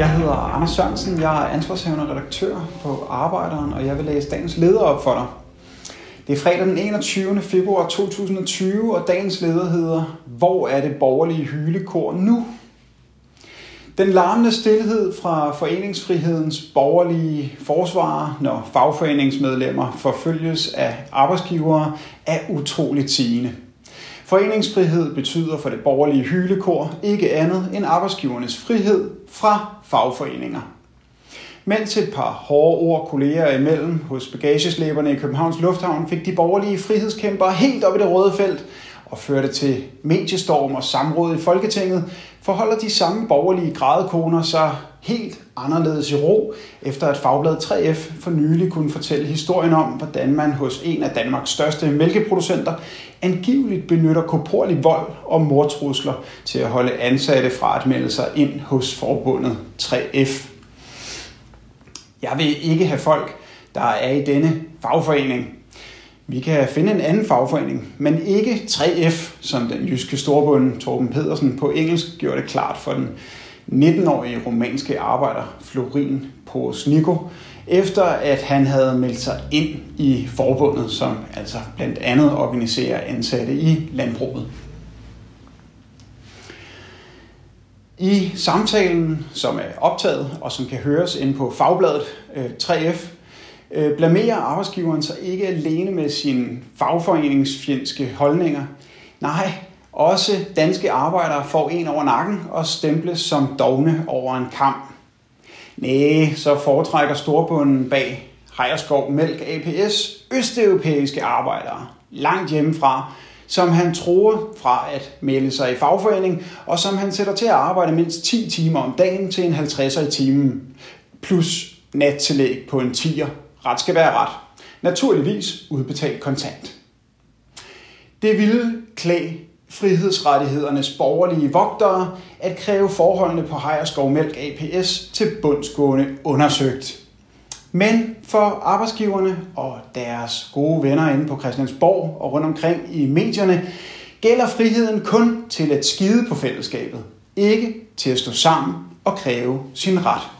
Jeg hedder Anders Sørensen, jeg er ansvarshavende redaktør på Arbejderen, og jeg vil læse dagens leder op for dig. Det er fredag den 21. februar 2020, og dagens leder hedder Hvor er det borgerlige hylekor nu? Den larmende stillhed fra foreningsfrihedens borgerlige forsvarer, når fagforeningsmedlemmer forfølges af arbejdsgivere, er utroligt sigende. Foreningsfrihed betyder for det borgerlige hylekor ikke andet end arbejdsgivernes frihed fra fagforeninger. Mens et par hårde ord kolleger imellem hos bagageslæberne i Københavns Lufthavn fik de borgerlige frihedskæmpere helt op i det røde felt og førte til mediestorm og samråd i Folketinget, forholder de samme borgerlige grædekoner sig helt anderledes i ro, efter at Fagbladet 3F for nylig kunne fortælle historien om, hvordan man hos en af Danmarks største mælkeproducenter angiveligt benytter korporlig vold og mordtrusler til at holde ansatte fra at melde sig ind hos forbundet 3F. Jeg vil ikke have folk, der er i denne fagforening. Vi kan finde en anden fagforening, men ikke 3F, som den jyske storbund Torben Pedersen på engelsk gjorde det klart for den 19-årige romanske arbejder Florin Porosnico, efter at han havde meldt sig ind i forbundet, som altså blandt andet organiserer ansatte i landbruget. I samtalen, som er optaget og som kan høres ind på fagbladet øh, 3F, Øh, blamerer arbejdsgiveren sig ikke alene med sine fagforeningsfjendske holdninger. Nej, også danske arbejdere får en over nakken og stemples som dogne over en kamp. Næh, så foretrækker storbunden bag Hejerskov Mælk APS østeuropæiske arbejdere langt hjemmefra, som han tror fra at melde sig i fagforening, og som han sætter til at arbejde mindst 10 timer om dagen til en 50'er i timen, plus nattillæg på en 10'er. Ret skal være ret. Naturligvis udbetalt kontant. Det ville klæde frihedsrettighedernes borgerlige vogtere at kræve forholdene på Hejerskov Mælk APS til bundsgående undersøgt. Men for arbejdsgiverne og deres gode venner inde på Christiansborg og rundt omkring i medierne, gælder friheden kun til at skide på fællesskabet, ikke til at stå sammen og kræve sin ret.